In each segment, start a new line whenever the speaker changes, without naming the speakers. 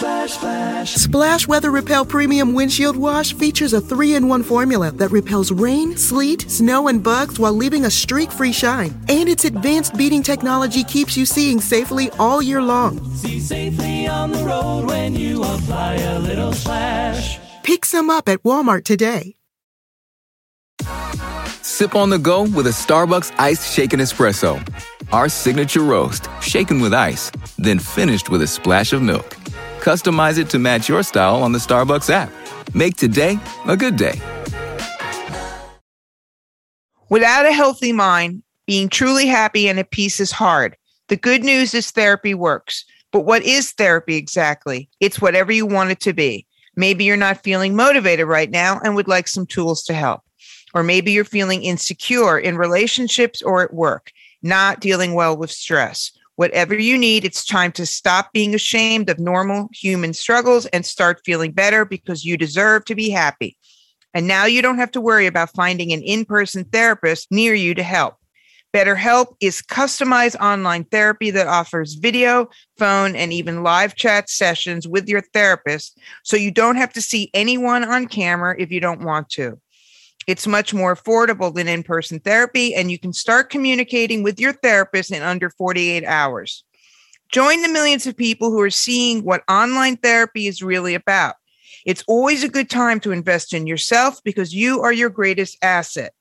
splash, splash. Splash Weather Repel Premium Windshield Wash features a three in one formula that repels rain, sleet, snow, and bugs while leaving a streak free shine. And its advanced beading technology keeps you seeing safely all year long. See safely on the road when you apply a little splash. Pick some up at Walmart today.
Sip on the go with a Starbucks ice shaken espresso. Our signature roast, shaken with ice, then finished with a splash of milk. Customize it to match your style on the Starbucks app. Make today a good day.
Without a healthy mind, being truly happy and at peace is hard. The good news is therapy works. But what is therapy exactly? It's whatever you want it to be. Maybe you're not feeling motivated right now and would like some tools to help. Or maybe you're feeling insecure in relationships or at work, not dealing well with stress. Whatever you need, it's time to stop being ashamed of normal human struggles and start feeling better because you deserve to be happy. And now you don't have to worry about finding an in person therapist near you to help. BetterHelp is customized online therapy that offers video, phone, and even live chat sessions with your therapist, so you don't have to see anyone on camera if you don't want to. It's much more affordable than in person therapy, and you can start communicating with your therapist in under 48 hours. Join the millions of people who are seeing what online therapy is really about. It's always a good time to invest in yourself because you are your greatest asset.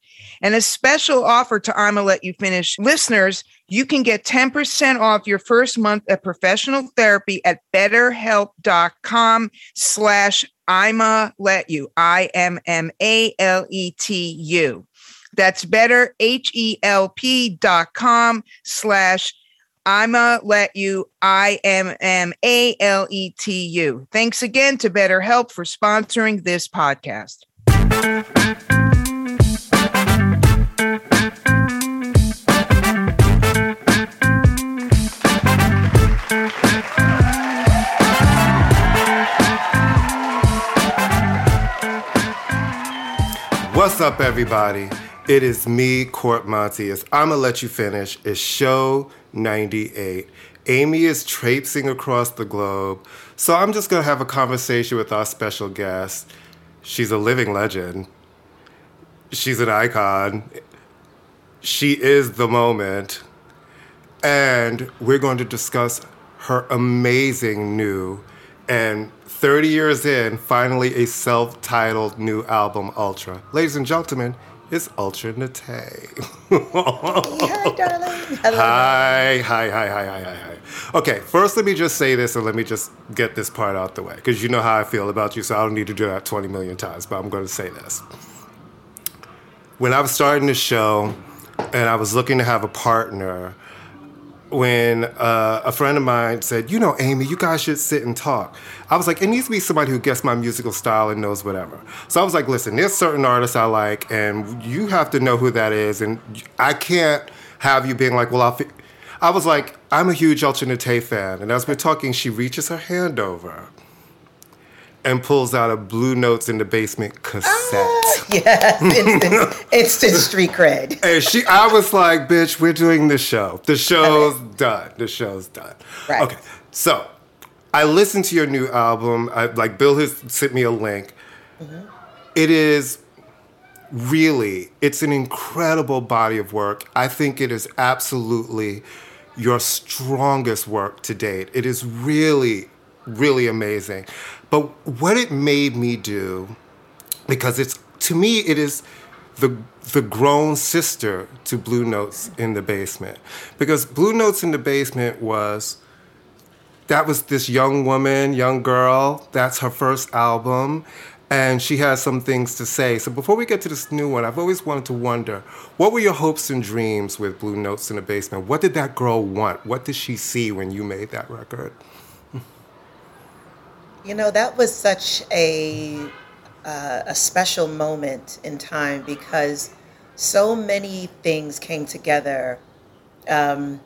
And a special offer to I'm gonna let you finish listeners, you can get 10% off your first month of professional therapy at betterhelp.com slash I'ma let you. I-M-M-A-L-E-T-U. That's betterhelpcom slash I'ma let you I M M A L E T U. Thanks again to BetterHelp for sponsoring this podcast.
What's up, everybody? It is me, Court Montius. I'ma let you finish. It's show 98. Amy is traipsing across the globe, so I'm just gonna have a conversation with our special guest. She's a living legend. She's an icon. She is the moment. And we're going to discuss her amazing new and 30 years in, finally a self titled new album, Ultra. Ladies and gentlemen, it's Ultra Nate. hi, darling. Hi, hi, hi, hi, hi, hi, hi. Okay, first let me just say this and let me just get this part out the way because you know how I feel about you, so I don't need to do that 20 million times, but I'm going to say this. When I was starting the show and I was looking to have a partner, when uh, a friend of mine said, "You know, Amy, you guys should sit and talk." I was like, "It needs to be somebody who gets my musical style and knows whatever." So I was like, "Listen, there's certain artists I like, and you have to know who that is, and I can't have you being like, well, I'll." Fi-. I was like, "I'm a huge Ultra Nate fan," and as we're talking, she reaches her hand over and pulls out a Blue Notes in the Basement cassette.
Ah, yes, instant, instant street cred.
and she, I was like, bitch, we're doing the show. The show's okay. done. The show's done. Right. Okay, so I listened to your new album. I, like, Bill has sent me a link. Mm-hmm. It is really, it's an incredible body of work. I think it is absolutely your strongest work to date. It is really, really amazing. But what it made me do, because it's to me it is the the grown sister to Blue Notes in the Basement, because Blue Notes in the Basement was that was this young woman, young girl. That's her first album. And she has some things to say. So before we get to this new one, I've always wanted to wonder what were your hopes and dreams with Blue Notes in the Basement? What did that girl want? What did she see when you made that record?
You know, that was such a uh, a special moment in time because so many things came together, um,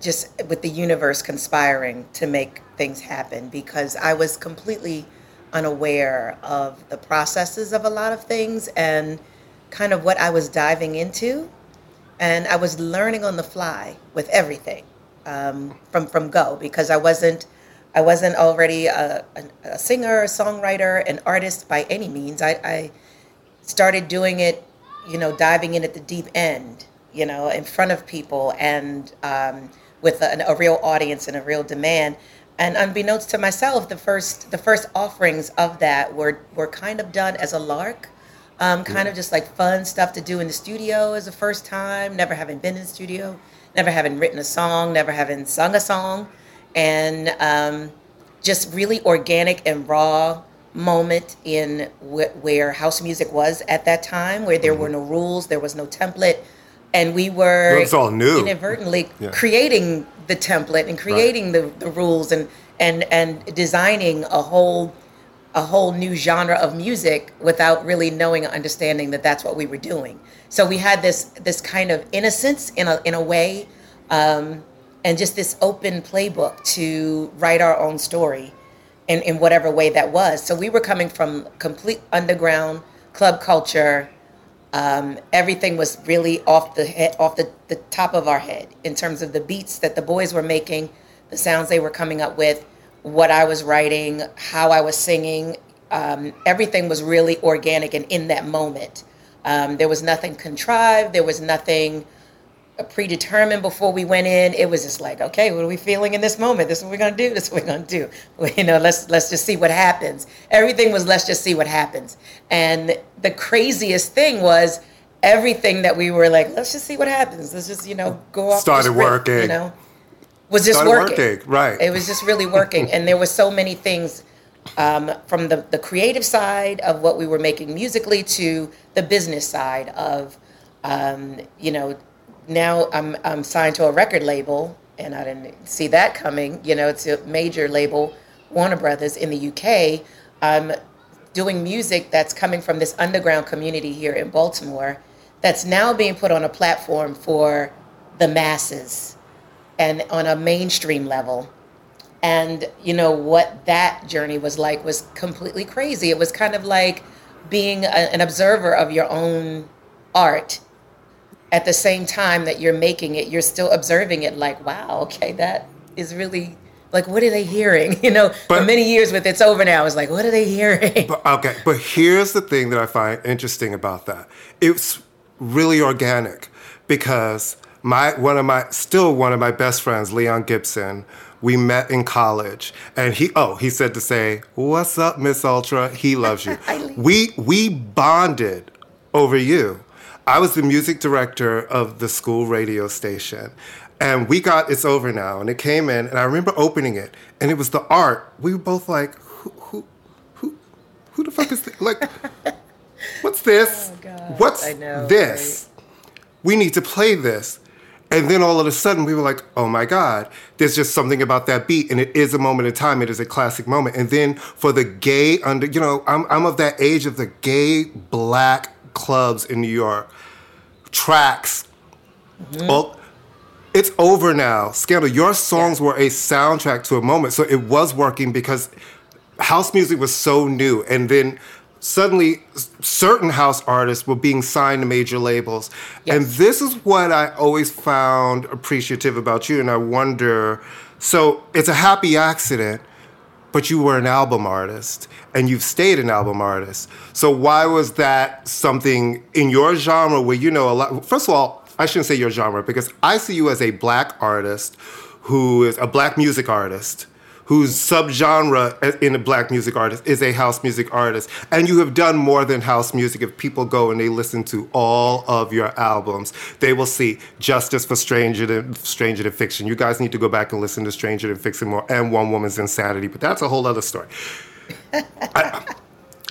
just with the universe conspiring to make things happen. Because I was completely unaware of the processes of a lot of things and kind of what I was diving into, and I was learning on the fly with everything um, from from go because I wasn't I wasn't already a, a, a singer, a songwriter, an artist by any means. I, I started doing it, you know, diving in at the deep end, you know, in front of people and um, with a, a real audience and a real demand. And unbeknownst to myself, the first the first offerings of that were were kind of done as a lark. Um, kind of just like fun stuff to do in the studio as a first time, never having been in the studio, never having written a song, never having sung a song and um, just really organic and raw moment in where house music was at that time, where there mm-hmm. were no rules, there was no template, and we were it was all new. inadvertently yeah. creating the template and creating right. the, the rules and and and designing a whole a whole new genre of music without really knowing or understanding that that's what we were doing. So we had this this kind of innocence in a in a way um, and just this open playbook to write our own story in, in whatever way that was. So we were coming from complete underground club culture. Um, everything was really off the head, off the, the top of our head in terms of the beats that the boys were making, the sounds they were coming up with, what I was writing, how I was singing. Um, everything was really organic and in that moment. Um, there was nothing contrived. There was nothing predetermined before we went in. It was just like, okay, what are we feeling in this moment? This is what we're gonna do. This is what we're gonna do. Well, you know, let's let's just see what happens. Everything was let's just see what happens. And the craziest thing was everything that we were like, let's just see what happens. Let's just you know go
off. Started script, working. You know,
was just working. working. Right. It was just really working, and there were so many things. Um, from the, the creative side of what we were making musically to the business side of um, you know now I'm, I'm signed to a record label, and I didn't see that coming. You know, it's a major label, Warner Brothers in the UK. I'm doing music that's coming from this underground community here in Baltimore that's now being put on a platform for the masses and on a mainstream level. And, you know, what that journey was like was completely crazy. It was kind of like being a, an observer of your own art at the same time that you're making it, you're still observing it like, wow, okay, that is really like what are they hearing? You know, but, for many years with it's over now, was like, what are they hearing?
But, okay, but here's the thing that I find interesting about that. It's really organic because my one of my still one of my best friends, Leon Gibson, we met in college and he oh he said to say what's up miss ultra he loves you we we bonded over you I was the music director of the school radio station. And we got It's Over Now, and it came in, and I remember opening it, and it was the art. We were both like, who, who, who, who the fuck is this? Like, what's this? Oh, what's know, this? Right? We need to play this. And then all of a sudden, we were like, oh my God, there's just something about that beat. And it is a moment in time, it is a classic moment. And then for the gay, under, you know, I'm, I'm of that age of the gay black clubs in New York tracks. Mm-hmm. Well, oh, it's over now. Scandal, your songs yeah. were a soundtrack to a moment. So it was working because house music was so new. And then suddenly certain house artists were being signed to major labels. Yes. And this is what I always found appreciative about you. And I wonder so it's a happy accident but you were an album artist and you've stayed an album artist. So why was that something in your genre where you know a lot? First of all, I shouldn't say your genre because I see you as a black artist who is a black music artist whose subgenre in a black music artist is a house music artist. And you have done more than house music. If people go and they listen to all of your albums, they will see Justice for Stranger Than, Stranger Than Fiction. You guys need to go back and listen to Stranger Than Fiction more and One Woman's Insanity, but that's a whole other story. I,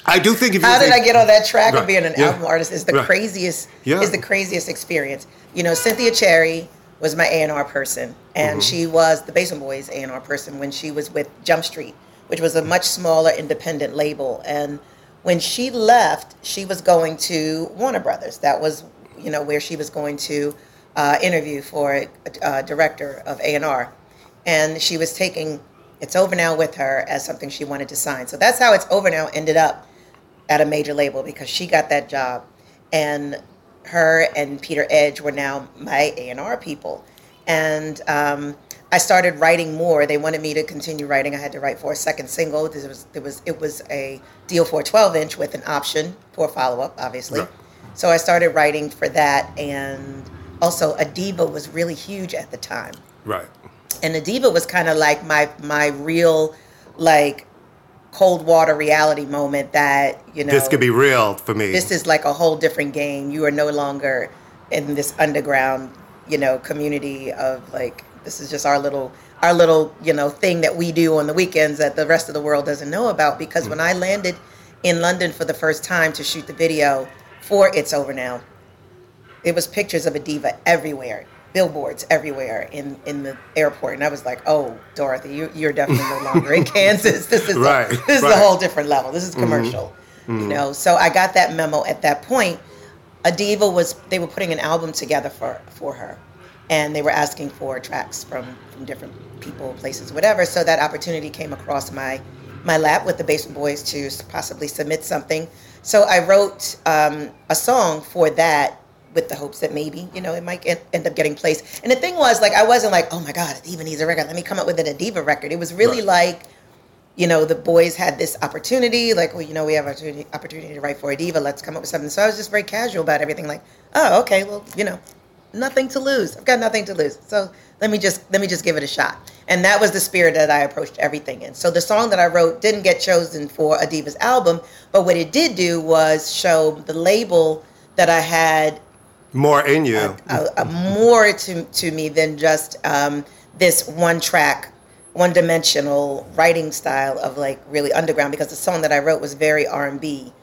I do think. If How did think, I get on that track right, of being an yeah, album artist? Is the right, craziest. Yeah. Is the craziest experience. You know, Cynthia Cherry was my A&R person, and mm-hmm. she was the Basement Boys A&R person when she was with Jump Street, which was a much smaller independent label. And when she left, she was going to Warner Brothers. That was, you know, where she was going to uh, interview for a, a director of A&R, and she was taking "It's Over Now" with her as something she wanted to sign. So that's how "It's Over Now" ended up at a major label because she got that job, and her and Peter Edge were now my A&R people. And um, I started writing more. They wanted me to continue writing. I had to write for a second single. There was, there was, it was a deal for a 12 inch with an option for a follow up, obviously. Yeah. So I started writing for that. And also, Adeva was really huge at the time.
Right.
And Adeva was kind of like my, my real, like, cold water reality moment that you
know this could be real for me
this is like a whole different game you are no longer in this underground you know community of like this is just our little our little you know thing that we do on the weekends that the rest of the world doesn't know about because mm. when i landed in london for the first time to shoot the video for it's over now it was pictures of Adeva everywhere billboards everywhere in in the airport and i was like oh dorothy you, are definitely no longer in kansas this is right, a, this is a whole different level this is mm-hmm. commercial Mm-hmm. you know so i got that memo at that point Adeva was they were putting an album together for for her and they were asking for tracks from from different people places whatever so that opportunity came across my my lap with the basement boys to possibly submit something so i wrote um, a song for that with the hopes that maybe you know it might get, end up getting placed. And the thing was, like, I wasn't like, oh my god, Adeva needs a record. Let me come up with an diva record. It was really right. like, you know, the boys had this opportunity. Like, well, you know, we have opportunity opportunity to write for Adeva. Let's come up with something. So I was just very casual about everything. Like, oh, okay, well, you know, nothing to lose. I've got nothing to lose. So let me just let me just give it a shot. And that was the spirit that I approached everything in. So the song that I wrote didn't get chosen for Adeva's album, but what it did do was show the label that I had
more in you a, a,
a more to, to me than just um, this one track one dimensional writing style of like really underground because the song that i wrote was very r&b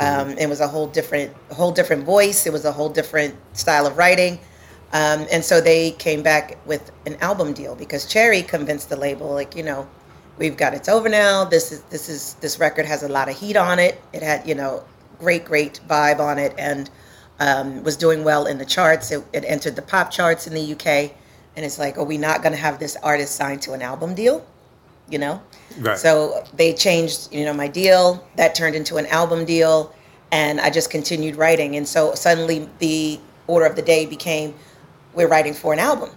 mm-hmm. um, it was a whole different whole different voice it was a whole different style of writing um, and so they came back with an album deal because cherry convinced the label like you know we've got it's over now this is this is this record has a lot of heat on it it had you know great great vibe on it and um, was doing well in the charts. It, it, entered the pop charts in the UK, and it's like, are we not going to have this artist signed to an album deal? You know, right. so they changed, you know, my deal that turned into an album deal, and I just continued writing, and so suddenly the order of the day became, we're writing for an album.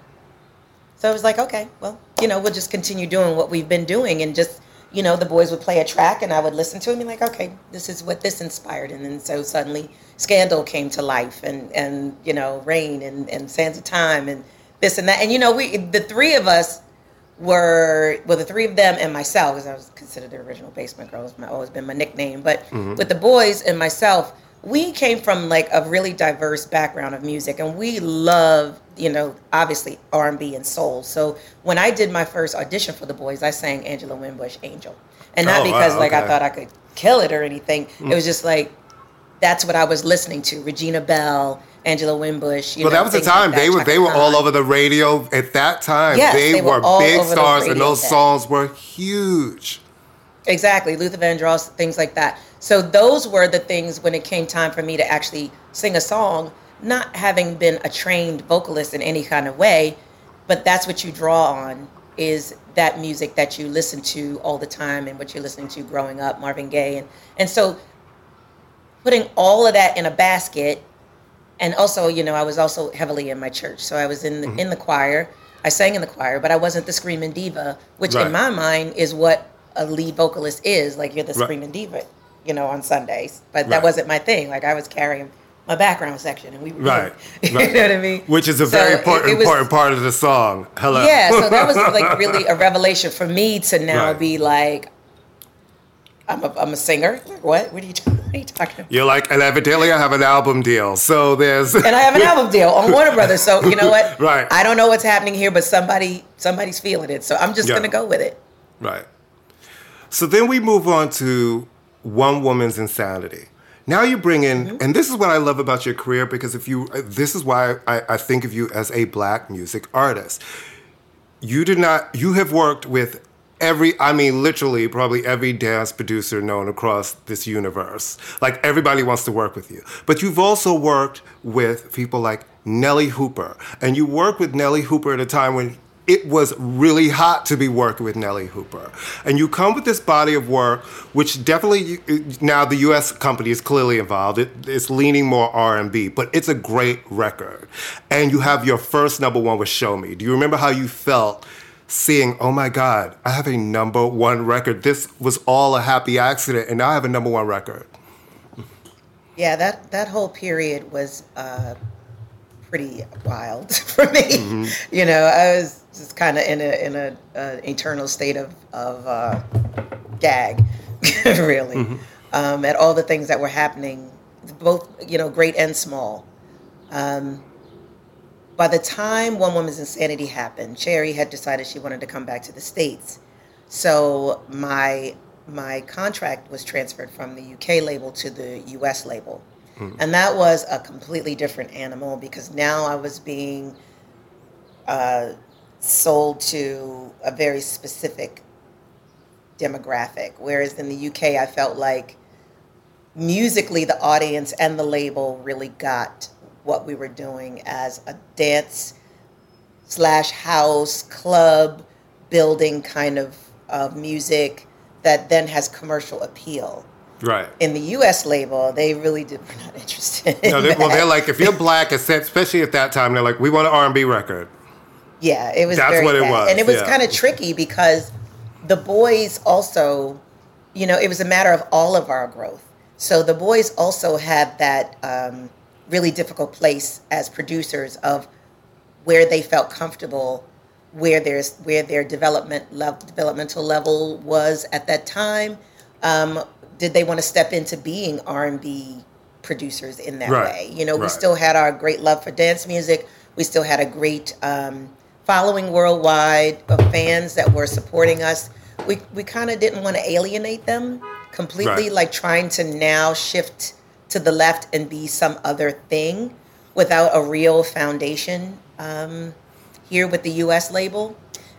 So I was like, okay, well, you know, we'll just continue doing what we've been doing and just you know, the boys would play a track and I would listen to it and be like, okay, this is what this inspired. And then so suddenly Scandal came to life and, and you know, Rain and, and Sands of Time and this and that. And, you know, we, the three of us were, well, the three of them and myself, because I was considered the original basement girl, it's always been my nickname, but mm-hmm. with the boys and myself, we came from like a really diverse background of music and we love you know obviously r&b and soul so when i did my first audition for the boys i sang angela winbush angel and not oh, because wow, okay. like i thought i could kill it or anything mm. it was just like that's what i was listening to Regina Belle Angela Winbush.
You well, know, that was the time like they were they were all over the radio at that time. Yes, they, they were, were big stars, and those then. songs were huge.
Exactly, Luther Vandross, things like that. So those were the things when it came time for me to actually sing a song, not having been a trained vocalist in any kind of way, but that's what you draw on is that music that you listen to all the time and what you're listening to growing up, Marvin Gaye and and so putting all of that in a basket and also, you know, I was also heavily in my church. So I was in the, mm-hmm. in the choir. I sang in the choir, but I wasn't the screaming diva, which right. in my mind is what a lead vocalist is. Like you're the right. screaming diva you know, on Sundays. But right. that wasn't my thing. Like I was carrying my background section, and we
right, you right. know what I mean. Which is a so very important, was, important part of the song.
Hello. Yeah, so that was like really a revelation for me to now right. be like, I'm a, I'm a singer. What? What are you What are you talking about?
You're like, and evidently I have an album deal. So there's
and I have an album deal on Warner Brothers. So you know what? right. I don't know what's happening here, but somebody somebody's feeling it. So I'm just yeah. gonna go with it.
Right. So then we move on to one woman's insanity. Now you bring in, mm-hmm. and this is what I love about your career because if you, uh, this is why I, I think of you as a black music artist. You did not, you have worked with every i mean literally probably every dance producer known across this universe like everybody wants to work with you but you've also worked with people like Nellee Hooper and you worked with Nellee Hooper at a time when it was really hot to be working with Nellee Hooper. And you come with this body of work, which definitely now the U.S. company is clearly involved. It, it's leaning more R&B, but it's a great record. And you have your first number one with Show Me. Do you remember how you felt? seeing, oh my God, I have a number one record. This was all a happy accident, and now I have a number one record.
Yeah, that, that whole period was uh, pretty wild for me. Mm-hmm. You know, I was kind of in a in a uh, eternal state of of uh, gag, really, mm-hmm. um, at all the things that were happening, both you know, great and small. Um, by the time One Woman's Insanity happened, Cherry had decided she wanted to come back to the states, so my my contract was transferred from the UK label to the US label. Mm-hmm. And that was a completely different animal because now I was being uh, sold to a very specific demographic. Whereas in the UK, I felt like musically the audience and the label really got what we were doing as a dance slash house club building kind of music that then has commercial appeal.
Right.
In the U.S. label, they really did, were not interested. no,
well, they're like, if you're black, especially at that time, they're like, we want an R&B record.
Yeah, it was. That's what bad. it was, and it was yeah. kind of tricky because the boys also, you know, it was a matter of all of our growth. So the boys also had that um, really difficult place as producers of where they felt comfortable, where there's where their development level, developmental level was at that time. Um, did they want to step into being R and B producers in that right. way? You know, right. we still had our great love for dance music. We still had a great um, following worldwide of fans that were supporting us, we, we kind of didn't want to alienate them completely, right. like trying to now shift to the left and be some other thing without a real foundation um, here with the US label.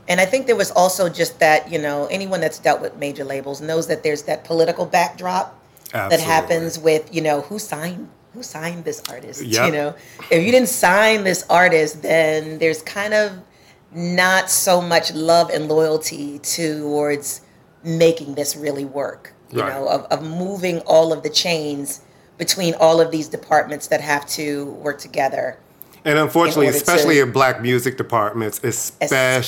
And I think there was also just that, you know, anyone that's dealt with major labels knows that there's that political backdrop Absolutely. that happens with, you know, who signed who signed this artist, yep. you know? If you didn't sign this artist, then there's kind of not so much love and loyalty towards making this really work you right. know of, of moving all of the chains between all of these departments that have to work together
and unfortunately, especially to, in black music departments, especially,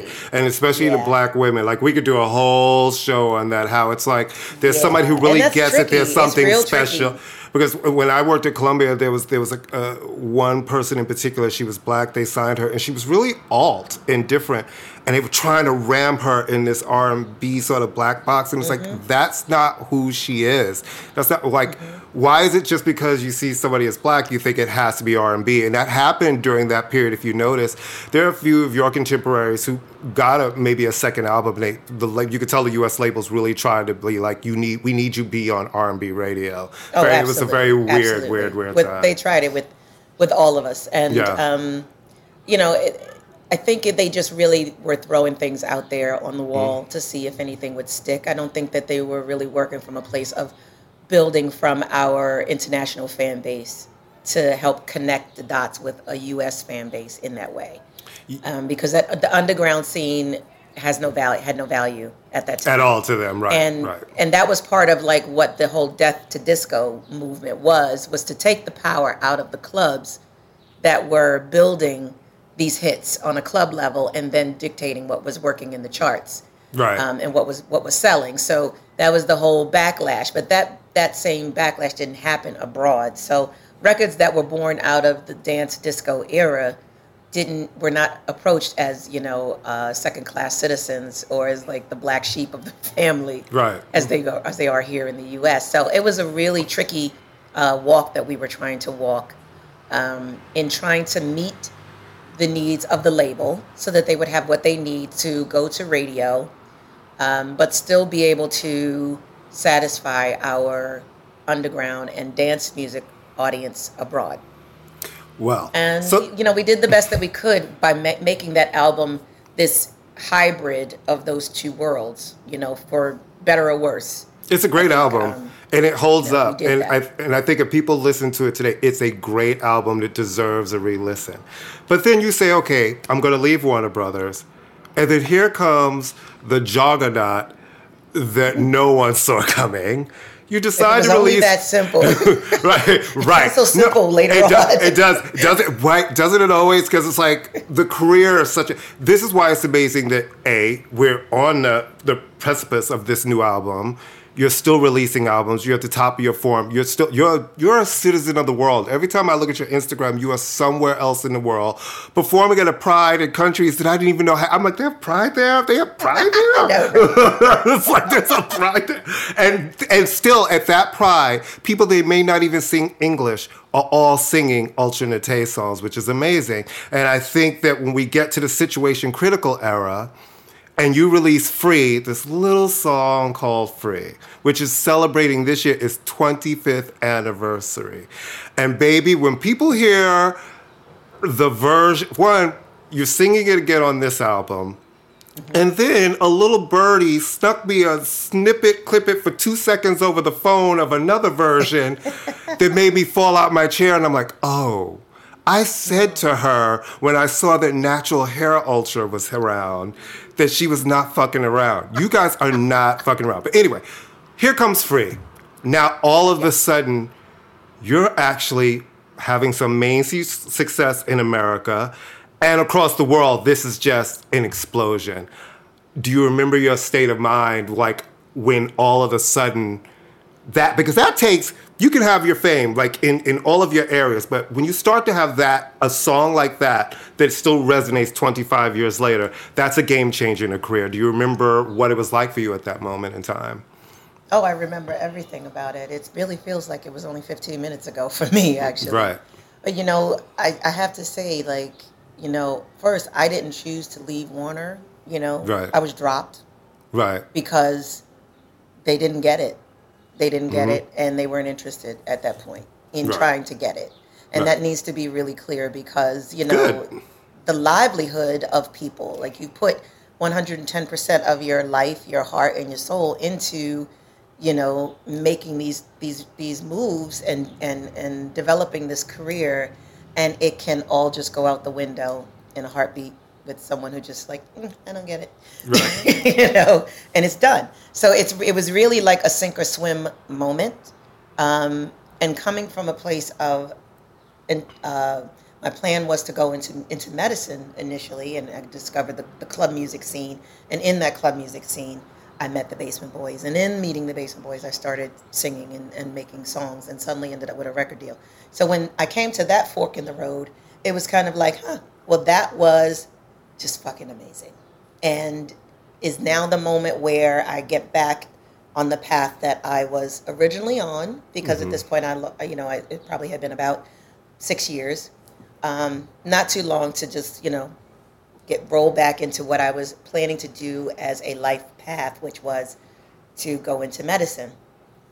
especially. and especially yeah. the black women, like we could do a whole show on that. How it's like there's yeah. somebody who really gets tricky. it. There's something special. Tricky. Because when I worked at Columbia, there was there was a, uh, one person in particular. She was black. They signed her, and she was really alt and different. And they were trying to ram her in this R and B sort of black box, and it's mm-hmm. like that's not who she is. That's not like. Mm-hmm why is it just because you see somebody as black you think it has to be r&b and that happened during that period if you notice there are a few of your contemporaries who got a, maybe a second album they, the, you could tell the us labels really trying to be like you need we need you be on r&b radio oh, very, it was a very weird absolutely. weird weird
with, time. they tried it with with all of us and yeah. um, you know it, I think they just really were throwing things out there on the mm-hmm. wall mm. to see if anything would stick. I don't think that they were really working from a place of building from our international fan base to help connect the dots with a U.S. fan base in that way, um, because that, the underground scene has no value had no value at that time
at all to them, right?
And
right.
and that was part of like what the whole death to disco movement was was to take the power out of the clubs that were building these hits on a club level and then dictating what was working in the charts, right? Um, and what was what was selling. So that was the whole backlash, but that that same backlash didn't happen abroad. So records that were born out of the dance disco era didn't were not approached as you know uh, second class citizens or as like the black sheep of the family, right? As they go as they are here in the U.S. So it was a really tricky uh, walk that we were trying to walk um, in trying to meet the needs of the label so that they would have what they need to go to radio, um, but still be able to satisfy our underground and dance music audience abroad.
Well,
and so- you know, we did the best that we could by ma- making that album this hybrid of those two worlds. You know, for better or worse.
It's a great think, album. Um, and it holds up, and I and I think if people listen to it today, it's a great album that deserves a re-listen. But then you say, okay, I'm going to leave Warner Brothers, and then here comes the juggernaut that no one saw coming. You decide to release that
simple, right?
Right.
so simple no, later it
does, on. it does. Does it? Right? Doesn't it always? Because it's like the career is such a. This is why it's amazing that a we're on the, the precipice of this new album you're still releasing albums. You're at the top of your form. You're still you're you're a citizen of the world. Every time I look at your Instagram, you are somewhere else in the world performing at a pride in countries that I didn't even know. How, I'm like, they have pride there. They have pride there. no, no. it's like there's a pride there, and and still at that pride, people they may not even sing English are all singing Ultra Nate songs, which is amazing. And I think that when we get to the situation critical era and you release Free, this little song called Free, which is celebrating this year its 25th anniversary. And baby, when people hear the version, one, you're singing it again on this album. And then a little birdie snuck me a snippet, clip it for two seconds over the phone of another version that made me fall out my chair. And I'm like, oh, I said to her when I saw that natural hair ultra was around that she was not fucking around. You guys are not fucking around. But anyway, here comes Free. Now all of a sudden, you're actually having some main success in America and across the world. This is just an explosion. Do you remember your state of mind, like when all of a sudden? that because that takes you can have your fame like in, in all of your areas but when you start to have that a song like that that still resonates 25 years later that's a game changer in a career do you remember what it was like for you at that moment in time
oh i remember everything about it it really feels like it was only 15 minutes ago for me actually right but you know i, I have to say like you know first i didn't choose to leave warner you know right. i was dropped
right
because they didn't get it they didn't get mm-hmm. it and they weren't interested at that point in right. trying to get it and right. that needs to be really clear because you know Good. the livelihood of people like you put 110% of your life your heart and your soul into you know making these these these moves and and and developing this career and it can all just go out the window in a heartbeat with someone who just like mm, I don't get it, right. you know, and it's done. So it's it was really like a sink or swim moment, um, and coming from a place of, and uh, my plan was to go into into medicine initially, and I discovered the, the club music scene, and in that club music scene. I met the Basement Boys. And in meeting the Basement Boys, I started singing and, and making songs and suddenly ended up with a record deal. So when I came to that fork in the road, it was kind of like, huh, well, that was just fucking amazing. And is now the moment where I get back on the path that I was originally on because mm-hmm. at this point I you know I, it probably had been about six years, um, not too long to just you know get rolled back into what I was planning to do as a life path, which was to go into medicine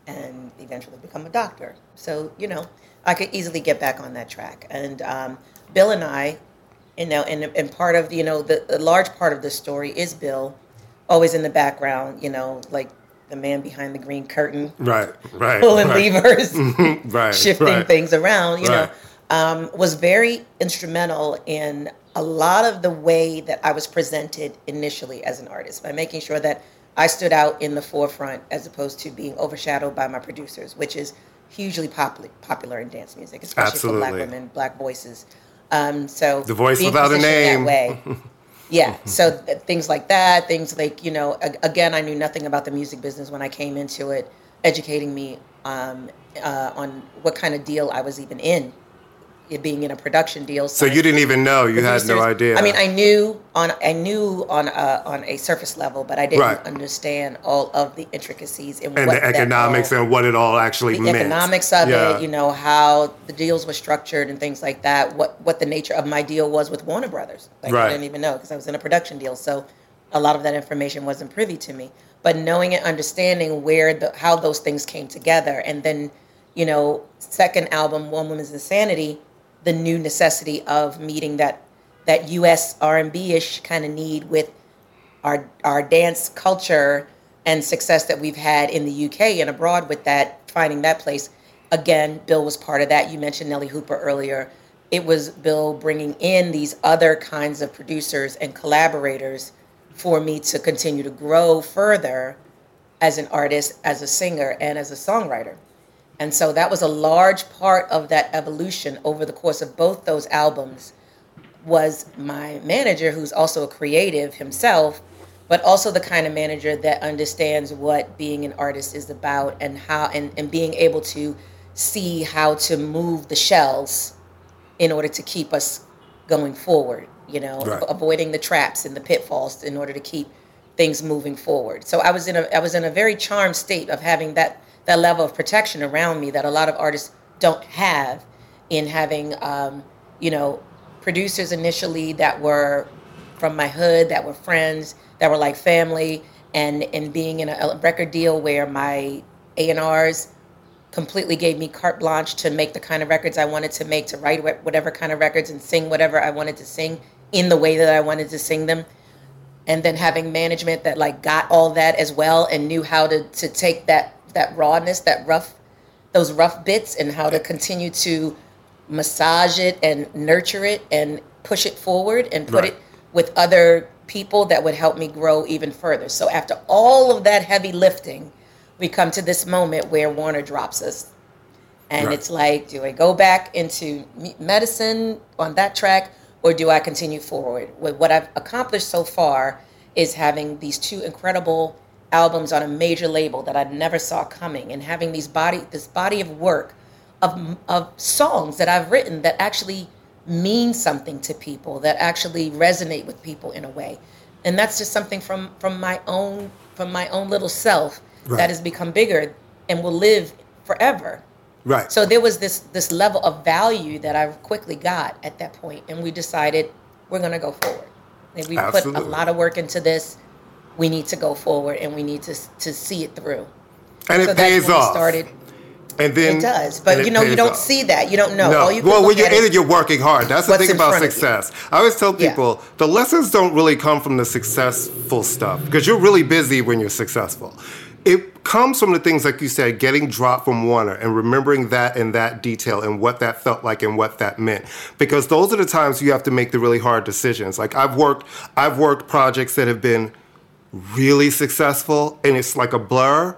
and eventually become a doctor. So you know I could easily get back on that track. And um, Bill and I you know, and and part of you know the, large part of the story is Bill, always in the background, you know, like the man behind the green curtain, right, right, pulling right. levers, mm-hmm, right, shifting right. things around, you right. know. Um, was very instrumental in a lot of the way that I was presented initially as an artist by making sure that I stood out in the forefront as opposed to being overshadowed by my producers, which is hugely popular popular in dance music, especially Absolutely. for black women, black voices. Um,
so the voice without a name.
yeah so th- things like that things like you know a- again i knew nothing about the music business when i came into it educating me um, uh, on what kind of deal i was even in it being in a production deal.
So, you didn't even know. You producers. had no idea. I
mean, I knew on I knew on a, uh, on a surface level, but I didn't right. understand all of the intricacies
and, and
the
economics all, and what it all actually the
meant. economics of yeah. it. You know how the deals were structured and things like that. What what the nature of my deal was with Warner Brothers. Like right. I didn't even know because I was in a production deal. So a lot of that information wasn't privy to me. But knowing and understanding where the how those things came together, and then you know, second album, One Woman's Insanity the new necessity of meeting that that U.S. R&B-ish kind of need with our our dance culture and success that we've had in the U.K. and abroad with that finding that place. Again, Bill was part of that. You mentioned Nellee Hooper earlier. It was Bill bringing in these other kinds of producers and collaborators for me to continue to grow further as an artist, as a singer, and as a songwriter. And so that was a large part of that evolution over the course of both those albums was my manager who's also a creative himself, but also the kind of manager that understands what being an artist is about and how and, and being able to see how to move the shells in order to keep us going forward, you know, right. avoiding the traps and the pitfalls in order to keep things moving forward. So I was in a I was in a very charmed state of having that that level of protection around me that a lot of artists don't have in having, um, you know, producers initially that were from my hood, that were friends, that were like family, and and being in a record deal where my A and R's completely gave me carte blanche to make the kind of records I wanted to make, to write whatever kind of records and sing whatever I wanted to sing in the way that I wanted to sing them. And then having management that like got all that as well and knew how to to take that that rawness, that rough, those rough bits, and how to continue to massage it and nurture it and push it forward and put right. it with other people that would help me grow even further. So after all of that heavy lifting, we come to this moment where Warner drops us. And right. it's like, do I go back into medicine on that track or do I continue forward? What I've accomplished so far is having these two incredible albums on a major label that I never saw coming, and having these body this body of work of of songs that I've written that actually mean something to people, that actually resonate with people in a way, and that's just something from from my own from my own little self right. that has become bigger and will live forever.
Right.
So there was this this level of value that I quickly got at that point, and we decided we're going to go forward. And we Absolutely. put a lot of work into this we need to go forward and we need to to see it through.
And so it pays off. Started. And then
it does, but you know you don't off. see that. You don't know. No.
You
well,
when you're in it, you're working hard. That's the thing about success. I always tell people yeah. the lessons don't really come from the successful stuff because you're really busy when you're successful. It comes from the things like you said, getting dropped from Warner and remembering that and that detail and what that felt like and what that meant. Because those are the times you have to make the really hard decisions. Like I've worked, I've worked projects that have been really successful and it's like a blur.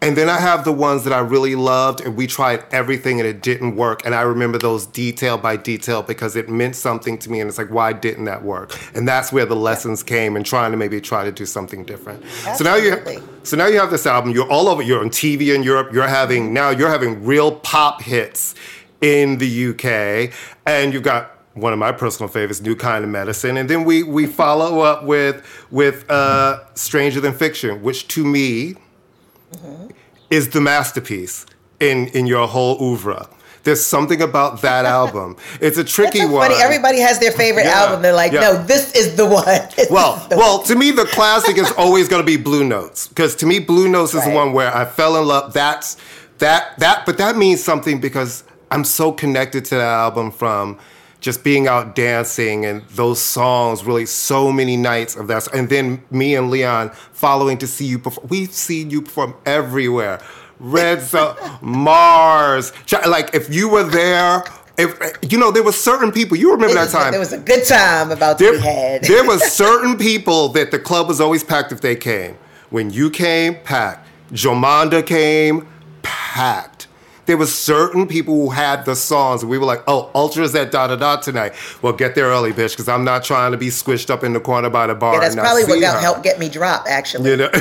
And then I have the ones that I really loved and we tried everything and it didn't work. And I remember those detail by detail because it meant something to me and it's like, why didn't that work? And that's where the lessons came and trying to maybe try to do something different. Absolutely. So now you so now you have this album, you're all over, you're on TV in Europe, you're having now you're having real pop hits in the UK, and you've got one of my personal favorites, New Kind of Medicine, and then we we follow up with with uh, Stranger Than Fiction, which to me mm-hmm. is the masterpiece in in your whole oeuvre. There's something about that album. It's a tricky That's so one.
Everybody has their favorite yeah, album. They're like, yeah. no, this is the one.
This well, the well, one. to me, the classic is always going to be Blue Notes because to me, Blue Notes right. is the one where I fell in love. That's that that, but that means something because I'm so connected to that album from just being out dancing and those songs, really so many nights of that. And then me and Leon following to see you perform. We've seen you perform everywhere. Red Zone, Mars. Like if you were there, if, you know, there were certain people. You remember that time? There
was a good time about there, to be had.
there was certain people that the club was always packed if they came. When you came, packed. Jomanda came, packed there was certain people who had the songs, and we were like, "Oh, Ultra's at da da da tonight." Well, get there early, bitch, because I'm not trying to be squished up in the corner by the bar. Yeah,
that's probably what her. helped get me dropped, actually. You know?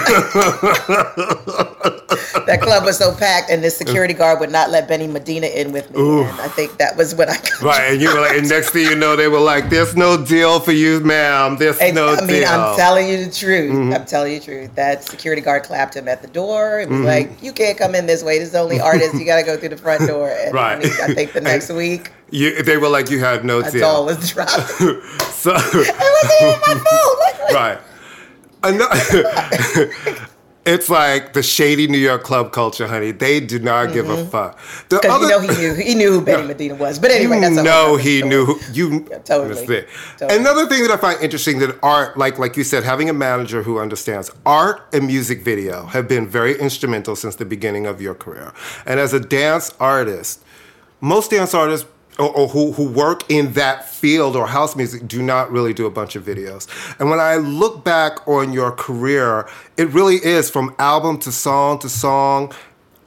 that club was so packed, and the security guard would not let Benny Medina in with me. And I think that was what I.
Got right, and you were like, and next thing you know, they were like, "There's no deal for you, ma'am. There's and, no I mean, deal."
I'm telling you the truth. Mm-hmm. I'm telling you the truth. That security guard clapped him at the door It was mm-hmm. like, "You can't come in this way. This is only artists. You gotta go through the front door. And right. Need, I think the next week. You, they were like, you have
no my
tail. was dropped. so.
it
wasn't even my fault. Like, right.
Another, it's like the shady New York club culture, honey. They do not mm-hmm. give a mm-hmm. fuck.
Because you know he knew he knew who Benny
no,
Medina was. But
anyway,
that's
no, he story. knew who, you. Yeah, totally, totally. Another thing that I find interesting that art, like like you said, having a manager who understands art and music video have been very instrumental since the beginning of your career. And as a dance artist, most dance artists or, or, who, who work in that field or house music do not really do a bunch of videos. And when I look back on your career, it really is from album to song to song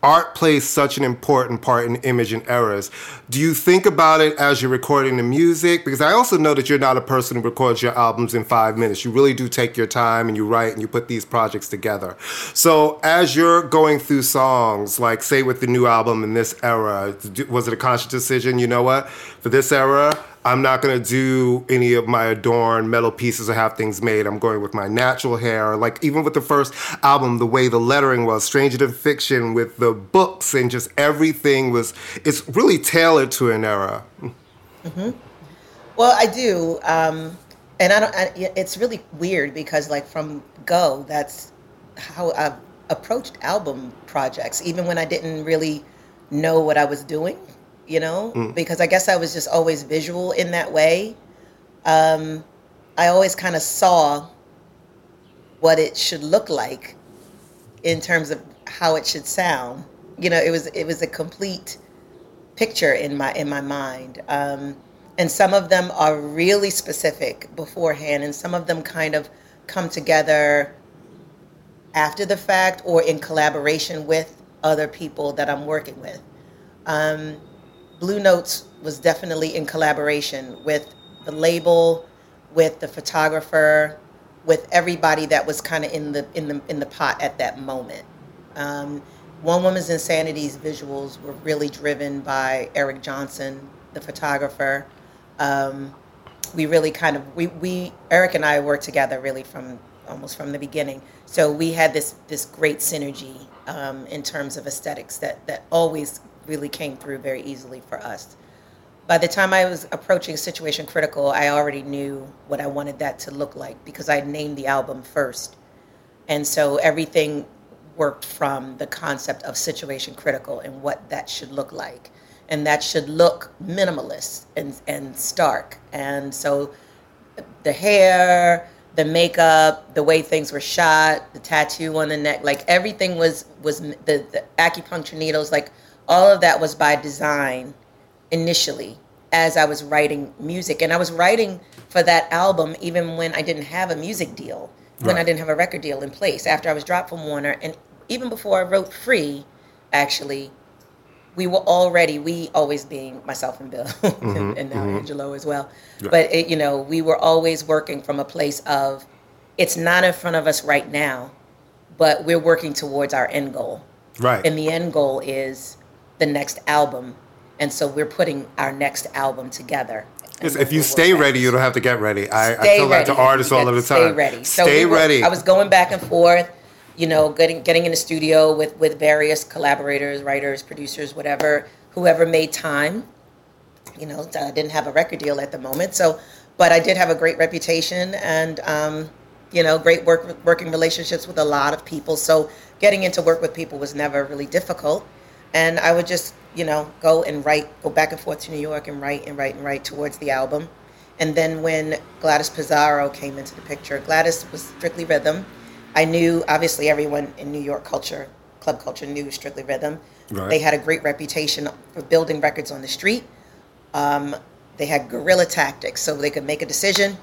art plays such an important part in image and errors. Do you think about it as you're recording the music? Because I also know that you're not a person who records your albums in five minutes. You really do take your time and you write and you put these projects together. So as you're going through songs, like say with the new album in this era, was it a conscious decision? You know what? for this era, I'm not gonna do any of my adorned metal pieces or have things made. I'm going with my natural hair. Like even with the first album, the way the lettering was, Stranger Than Fiction, with the books and just everything was, it's really tailored to an era. Mm-hmm.
Well, I do, um, and I don't. I, it's really weird because like from go, that's how I've approached album projects, even when I didn't really know what I was doing you know, mm. because I guess I was just always visual in that way. Um, I always kind of saw what it should look like in terms of how it should sound. You know, it was it was a complete picture in my in my mind. Um, and some of them are really specific beforehand, and some of them kind of come together after the fact or in collaboration with other people that I'm working with. Um, Blue Notes was definitely in collaboration with the label, with the photographer, with everybody that was kind of in the in the in the pot at that moment. Um, One Woman's Insanity's visuals were really driven by Eric Johnson, the photographer. Um, we really kind of we, we Eric and I worked together really from almost from the beginning. So we had this this great synergy um, in terms of aesthetics that that always really came through very easily for us. By the time I was approaching Situation Critical, I already knew what I wanted that to look like because I named the album first. And so everything worked from the concept of Situation Critical and what that should look like. And that should look minimalist and, and stark. And so the hair, the makeup, the way things were shot, the tattoo on the neck, like everything was was the, the acupuncture needles, like all of that was by design initially as I was writing music. And I was writing for that album even when I didn't have a music deal, when right. I didn't have a record deal in place, after I was dropped from Warner. And even before I wrote Free, actually, we were already, we always being myself and Bill, mm-hmm, and, now mm-hmm. Angelo as well. Yeah. But, it, you know, we were always working from a place of it's not in front of us right now, but we're working towards our end goal. Right. And the end goal is the next album. And so we're putting our next album together.
Yes, if you stay ready, you don't have to get ready. I, I tell that to artists all of the time. Stay ready. So stay we were, ready.
I was going back and forth, you know, getting getting in the studio with with various collaborators, writers, producers, whatever, whoever made time. You know, I didn't have a record deal at the moment, so but I did have a great reputation and um, you know great work working relationships with a lot of people. So getting into work with people was never really difficult and I would just you know go and write, go back and forth to New York and write and write and write towards the album. And then when Gladys Pizarro came into the picture, Gladys was strictly rhythm. I knew obviously everyone in New York culture, club culture, knew strictly rhythm. Right. They had a great reputation for building records on the street. Um, they had guerrilla tactics, so they could make a decision,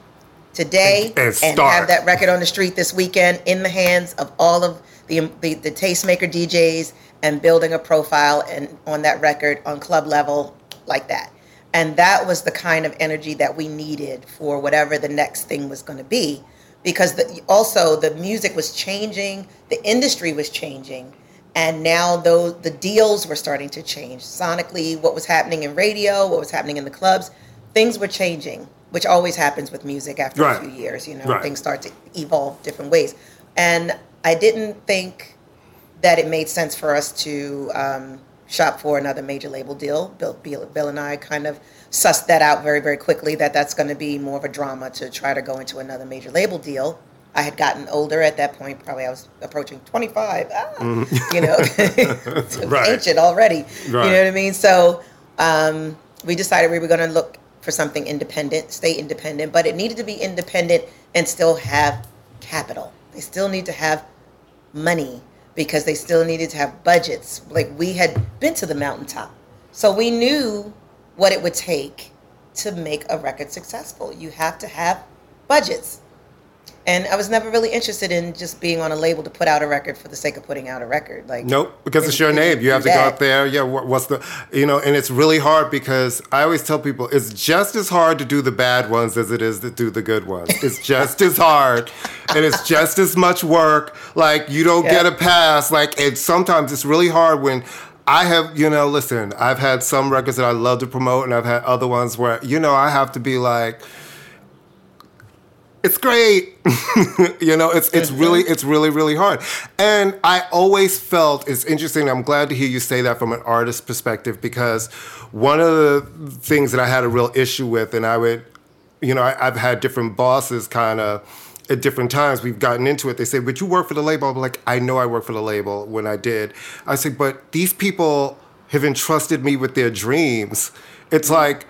today and, and, and, have that record on the street this weekend in the hands of all of the, the, the tastemaker DJs and building a profile and on that record on club level like that. And that was the kind of energy that we needed for whatever the next thing was going to be because the, also the music was changing, the industry was changing, and now those the deals were starting to change sonically. What was happening in radio, what was happening in the clubs, things were changing, which always happens with music after right. a few years. You know, right. things start to evolve different ways. And I didn't think that it made sense for us to um, shop for another major label deal. Bill, Bill, Bill, and I kind of sussed that out very, very quickly that that's going to be more of a drama to try to go into another major label deal. I had gotten older at that point, probably I was approaching 25, ah, mm-hmm. you know, right. ancient already. Right. You know what I mean? So um, we decided we were going to look for something independent, stay independent, but it needed to be independent and still have capital. They still need to have money because they still needed to have budgets. Like we had been to the mountaintop. So we knew what it would take to make a record successful. You have to have budgets and I was never really interested in just being on a label to put out a record for the sake of putting out a record. Like
nope, because it's your name. You have to that. go out there. Yeah, what's the you know? And it's really hard because I always tell people it's just as hard to do the bad ones as it is to do the good ones. It's just as hard, and it's just as much work. Like you don't get a pass. Like and sometimes it's really hard when I have, you know, listen, I've had some records that I love to promote, and I've had other ones where, you know, I have to be like, it's great. you know, it's it's really it's really really hard. And I always felt it's interesting. I'm glad to hear you say that from an artist perspective because one of the things that I had a real issue with, and I would, you know, I, I've had different bosses kind of at different times we've gotten into it. They say, "Would you work for the label?" I'm like, "I know I work for the label." When I did, I said, "But these people have entrusted me with their dreams." It's mm. like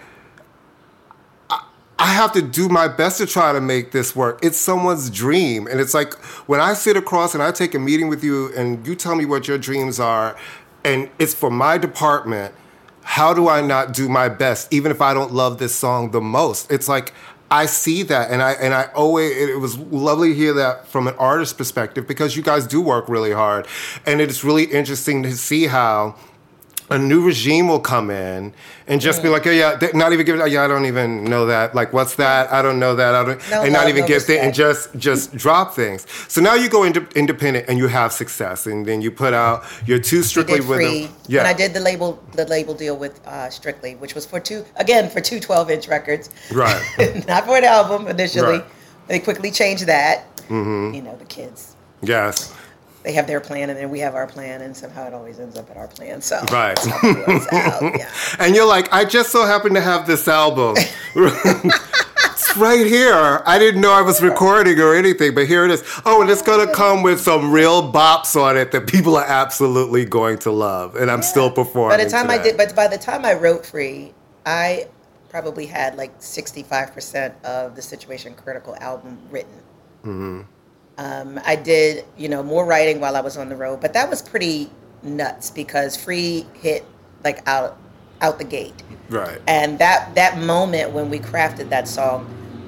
I have to do my best to try to make this work. It's someone's dream. And it's like when I sit across and I take a meeting with you and you tell me what your dreams are, and it's for my department, how do I not do my best, even if I don't love this song the most? It's like, I see that, and I and I always it was lovely to hear that from an artist perspective because you guys do work really hard, and it's really interesting to see how a new regime will come in and just be like, oh yeah, not even give it. Oh, yeah, I don't even know that. Like, what's that? I don't know that. I don't, no, and not even no give it and just just drop things. So now you go into independent and you have success, and then you put out your two strictly with free. Them.
Yeah, and I did the label the label deal with uh, Strictly, which was for two again for two 12 inch records. Right. not for an album initially. Right. They quickly changed that. Mm-hmm. You know the kids. Yes they have their plan and then we have our plan and somehow it always ends up at our plan. So right, yeah.
and you're like, I just so happen to have this album. it's right here. I didn't know I was recording or anything, but here it is. Oh, and it's gonna come with some real bops on it that people are absolutely going to love, and I'm yeah. still performing.
By the time today. I did, but by the time I wrote "Free," I probably had like 65% of the Situation Critical album written. Mm-hmm. Um, I did, you know, more writing while I was on the road, but that was pretty nuts because Free hit like out out the gate. Right. And that that moment when we crafted that song,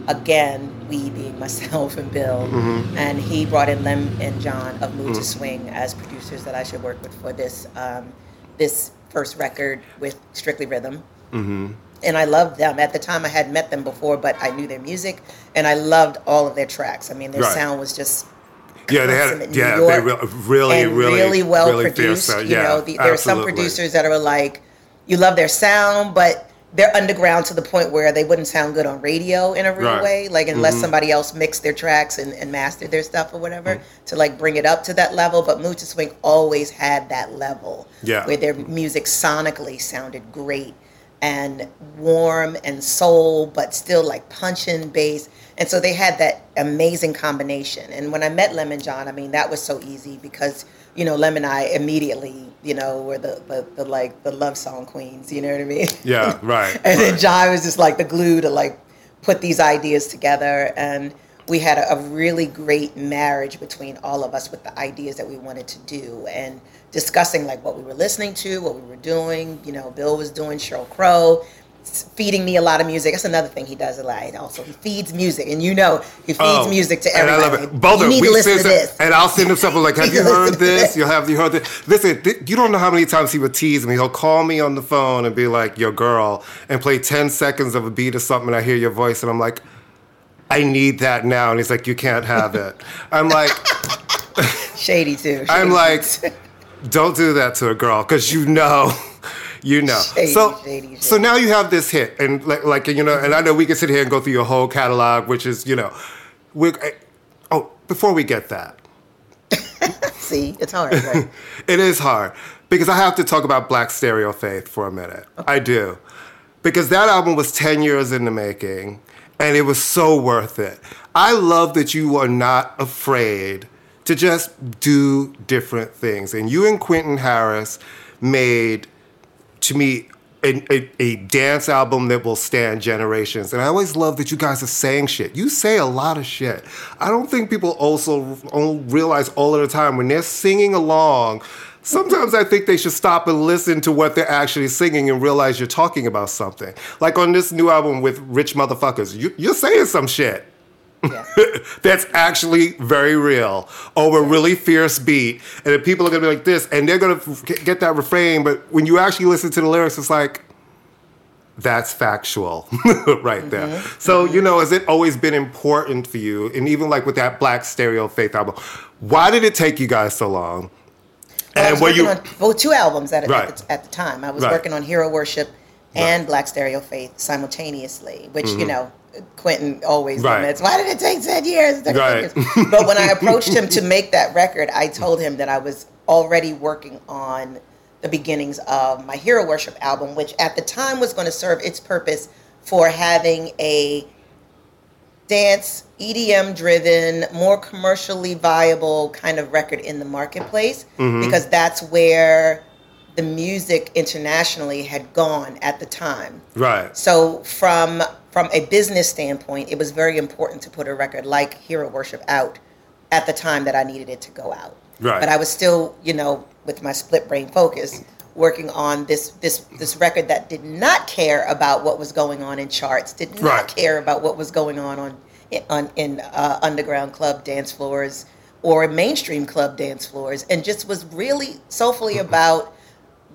again, we being myself and Bill, mm-hmm. and he brought in Lem and John of Mood mm-hmm. to mm. Swing as producers that I should work with for this um, this first record with Strictly Rhythm. Mm-hmm and I loved them. At the time, I had met them before, but I knew their music, and I loved all of their tracks. I mean, their right. sound was just yeah, they had yeah, York they re- really, really, really well really produced. Fierce, you yeah, know, the, there are some producers that are like, you love their sound, but they're underground to the point where they wouldn't sound good on radio in a real right. way, like unless mm-hmm. somebody else mixed their tracks and, and mastered their stuff or whatever mm-hmm. to like bring it up to that level. But Mood II Swing always had that level yeah. where their music sonically sounded great and warm and soul, but still like punching bass. And so they had that amazing combination. And when I met Lem and John, I mean, that was so easy because, you know, Lem and I immediately, you know, were the, the, the like the love song queens, you know what I mean?
Yeah, right.
and right.
then
John was just like the glue to like put these ideas together. And we had a, a really great marriage between all of us with the ideas that we wanted to do. And discussing like what we were listening to, what we were doing. You know, Bill was doing Sheryl Crow, feeding me a lot of music. That's another thing he does a lot. Also, he feeds music, and you know he feeds oh, music to everybody. And I love it. Both you need
to listen to this. And I'll send him something like, "Have you, heard this? You'll have you heard this." Listen, th- you don't know how many times he would tease me. He'll call me on the phone and be like, "Your girl," and play ten seconds of a beat or something. And I hear your voice, and I'm like. I need that now. And he's like, You can't have it. I'm like,
Shady too. Shady
I'm like, don't do that to a girl because you know. you know. Shady, so, shady, shady. so now you have this hit, and like, like, you know, and I know we can sit here and go through your whole catalog, which is, you know, we. Oh, before we get that.
See, it's hard. Right?
it is hard because I have to talk about Black Stereo Faith for a minute. Okay. I do, because that album was ten years in the making, and it was so worth it. I love that you are not afraid to just do different things. And you and Quentin Harris made, to me, a, a, a, dance album that will stand generations. And I always love that you guys are saying shit. You say a lot of shit. I don't think people also realize all of the time when they're singing along. Sometimes I think they should stop and listen to what they're actually singing and realize you're talking about something. Like on this new album with Rich Motherfuckers, you, you're saying some shit. Yeah. That's actually very real. Over really fierce beat, and people are gonna be like this, and they're gonna get that refrain. But when you actually listen to the lyrics, it's like that's factual right mm-hmm. there. So, mm-hmm. you know, has it always been important for you? And even like with that Black Stereo Faith album, why did it take you guys so long?
Well, and were you. On, well, two albums at, right. at, the, at the time. I was right. working on Hero Worship and right. Black Stereo Faith simultaneously, which, mm-hmm. you know, Quentin always right. limits. Why did it take 10 years? Right. but when I approached him to make that record, I told him that I was already working on the beginnings of my Hero Worship album, which at the time was going to serve its purpose for having a dance, EDM driven, more commercially viable kind of record in the marketplace, mm-hmm. because that's where the music internationally had gone at the time. Right. So from from a business standpoint, it was very important to put a record like Hero Worship out at the time that I needed it to go out. Right. But I was still, you know, with my split brain focus, working on this this this record that did not care about what was going on in charts, did not right. care about what was going on on on in uh, underground club dance floors or mainstream club dance floors, and just was really soulfully mm-hmm. about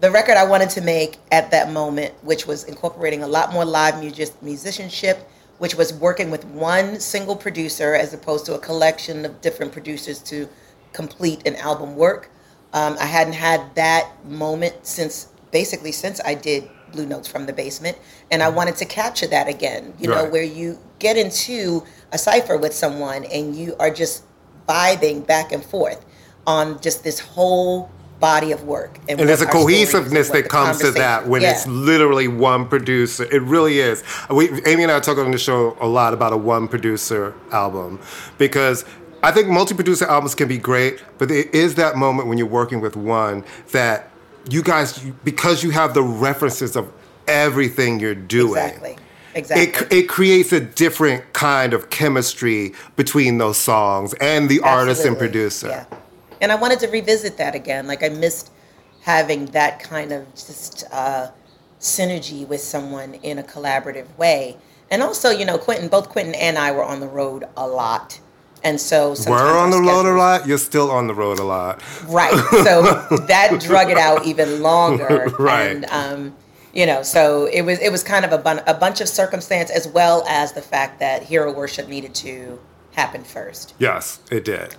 the record I wanted to make at that moment, which was incorporating a lot more live musicianship, which was working with one single producer as opposed to a collection of different producers to complete an album work. Um, I hadn't had that moment since basically since I did Blue Notes from the Basement, and I wanted to capture that again. You right. know, where you get into a cipher with someone and you are just vibing back and forth on just this whole body of work.
And, and there's a cohesiveness that comes to that when yeah. it's literally one producer. It really is. We, Amy and I talk on the show a lot about a one producer album because I think multi producer albums can be great, but there is that moment when you're working with one that you guys, because you have the references of everything you're doing. Exactly. Exactly. It, it creates a different kind of chemistry between those songs and the Absolutely. artist and producer. Yeah
and I wanted to revisit that again. Like I missed having that kind of just uh, synergy with someone in a collaborative way. And also, you know, Quentin, both Quentin and I were on the road a lot. And so
we're on the road a lot. You're still on the road a lot,
right? So that drug it out even longer, right? And, um, you know, so it was it was kind of a, bun- a bunch of circumstance as well as the fact that hero worship needed to happen first.
Yes, it did.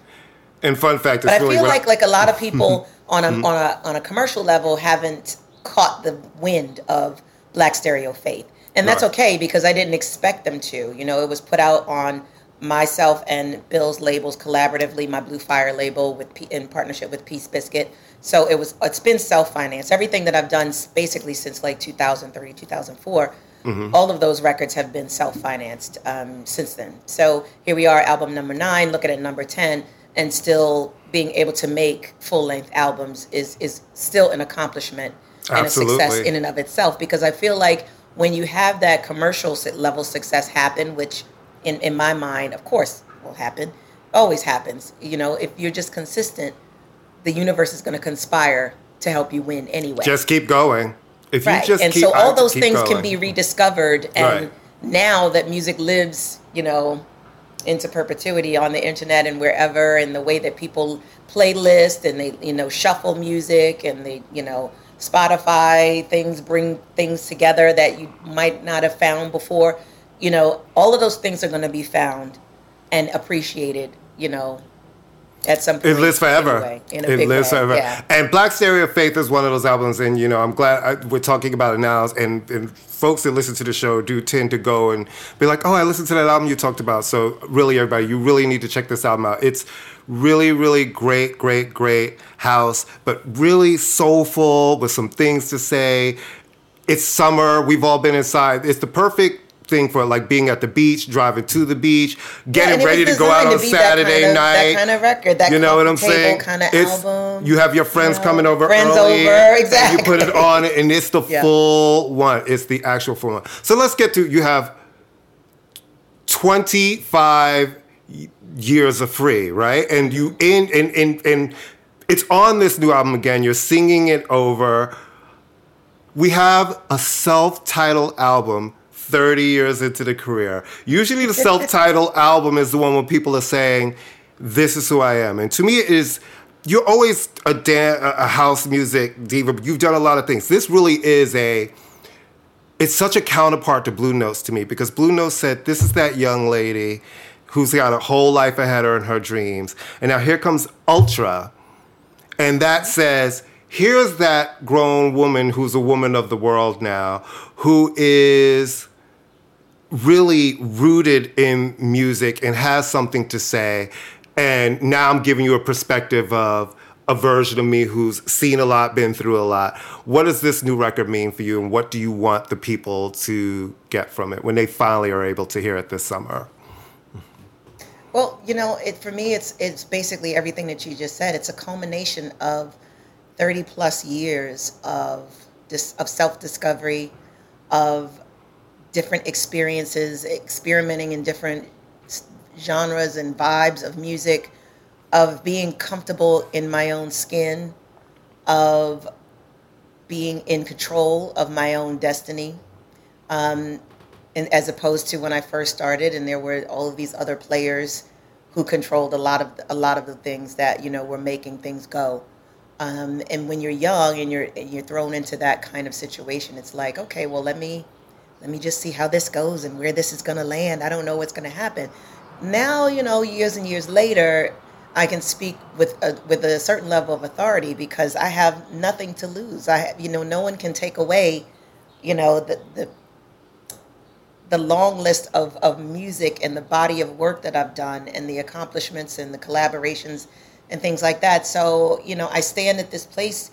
And fun fact,
but I feel like I- like a lot of people on a on a on a commercial level haven't caught the wind of Black Stereo Faith, and that's right. okay because I didn't expect them to. You know, it was put out on myself and Bill's labels collaboratively, my BluFire label with P- in partnership with Peace Bisquit. So it was it's been self-financed. Everything that I've done basically since like 2003, 2004, mm-hmm. all of those records have been self-financed um, since then. So here we are, album number nine, looking at number 10 and still being able to make full length albums is is still an accomplishment and a success in and of itself because I feel like when you have that commercial level success happen, which in, in my mind, of course, will happen, always happens. You know, if you're just consistent, the universe is going to conspire to help you win anyway.
Just keep going. If
right. you just and keep, so all those things going. can be rediscovered, and right. now that music lives, you know, into perpetuity on the internet and wherever and the way that people playlist and they you know shuffle music and they you know Spotify things bring things together that you might not have found before you know all of those things are going to be found and appreciated you know at some point. It
lives forever. Anyway, it lives way. forever. Yeah. And Black Stereo Faith is one of those albums, and you know, I'm glad I, we're talking about it now. And, and folks that listen to the show do tend to go and be like, "Oh, I listened to that album you talked about." So really, everybody, you really need to check this album out. It's really, really great, great, great house, but really soulful with some things to say. It's summer. We've all been inside. It's the perfect thing for like being at the beach, driving to the beach, getting yeah, ready to go out on Saturday that kind of, night. That kind of record, that you know what I'm saying? Kind of it's, album. You have your friends you know, coming over, friends early, over, exactly. you put it on, and it's the yeah. full one. It's the actual full one. So let's get to you have 25 years of free, right? And you in and in and it's on this new album again. You're singing it over. We have a self-titled album 30 years into the career. Usually the self-titled album is the one where people are saying, this is who I am. And to me, it is, you're always a, dan- a house music diva. You've done a lot of things. This really is a, it's such a counterpart to Blue Notes to me because Blue Notes said, this is that young lady who's got a whole life ahead of her and her dreams. And now here comes Ultra. And that says, here's that grown woman who's a woman of the world now, who is really rooted in music and has something to say. And now I'm giving you a perspective of a version of me who's seen a lot, been through a lot. What does this new record mean for you, and what do you want the people to get from it when they finally are able to hear it this summer?
Well, you know, it, for me, it's it's basically everything that you just said. It's a culmination of 30 plus years of dis, of self discovery, of different experiences, experimenting in different genres and vibes of music, of being comfortable in my own skin, of being in control of my own destiny. Um, and as opposed to when I first started, and there were all of these other players who controlled a lot of a lot of the things that you know were making things go. Um, and when you're young and you're and you're thrown into that kind of situation, it's like, okay, well, let me let me just see how this goes and where this is going to land. I don't know what's going to happen. Now, you know, years and years later, I can speak with a, with a certain level of authority because I have nothing to lose. I have, you know, no one can take away, you know, the the, the long list of, of music and the body of work that I've done and the accomplishments and the collaborations and things like that. So, you know, I stand at this place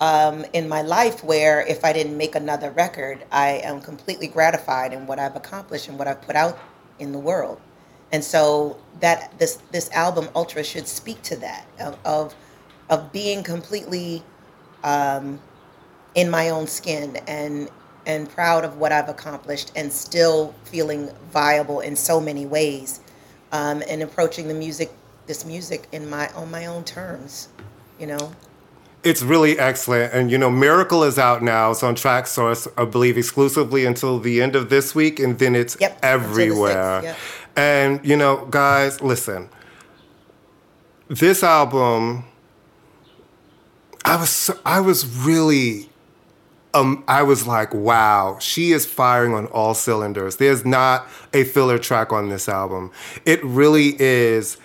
um, in my life where if I didn't make another record, I am completely gratified in what I've accomplished and what I've put out in the world. And so that this this album Ultra should speak to that of of, of being completely um, in my own skin and and proud of what I've accomplished and still feeling viable in so many ways um, and approaching the music this music in my on my own terms, you know.
It's really excellent. And, you know, Miracle is out now. It's on Traxsource, I believe, exclusively until the end of this week. And then it's yep. everywhere. Yep. And, you know, guys, listen, this album, I was, so, I was really um, I was like, wow, she is firing on all cylinders. There's not a filler track on this album. It really is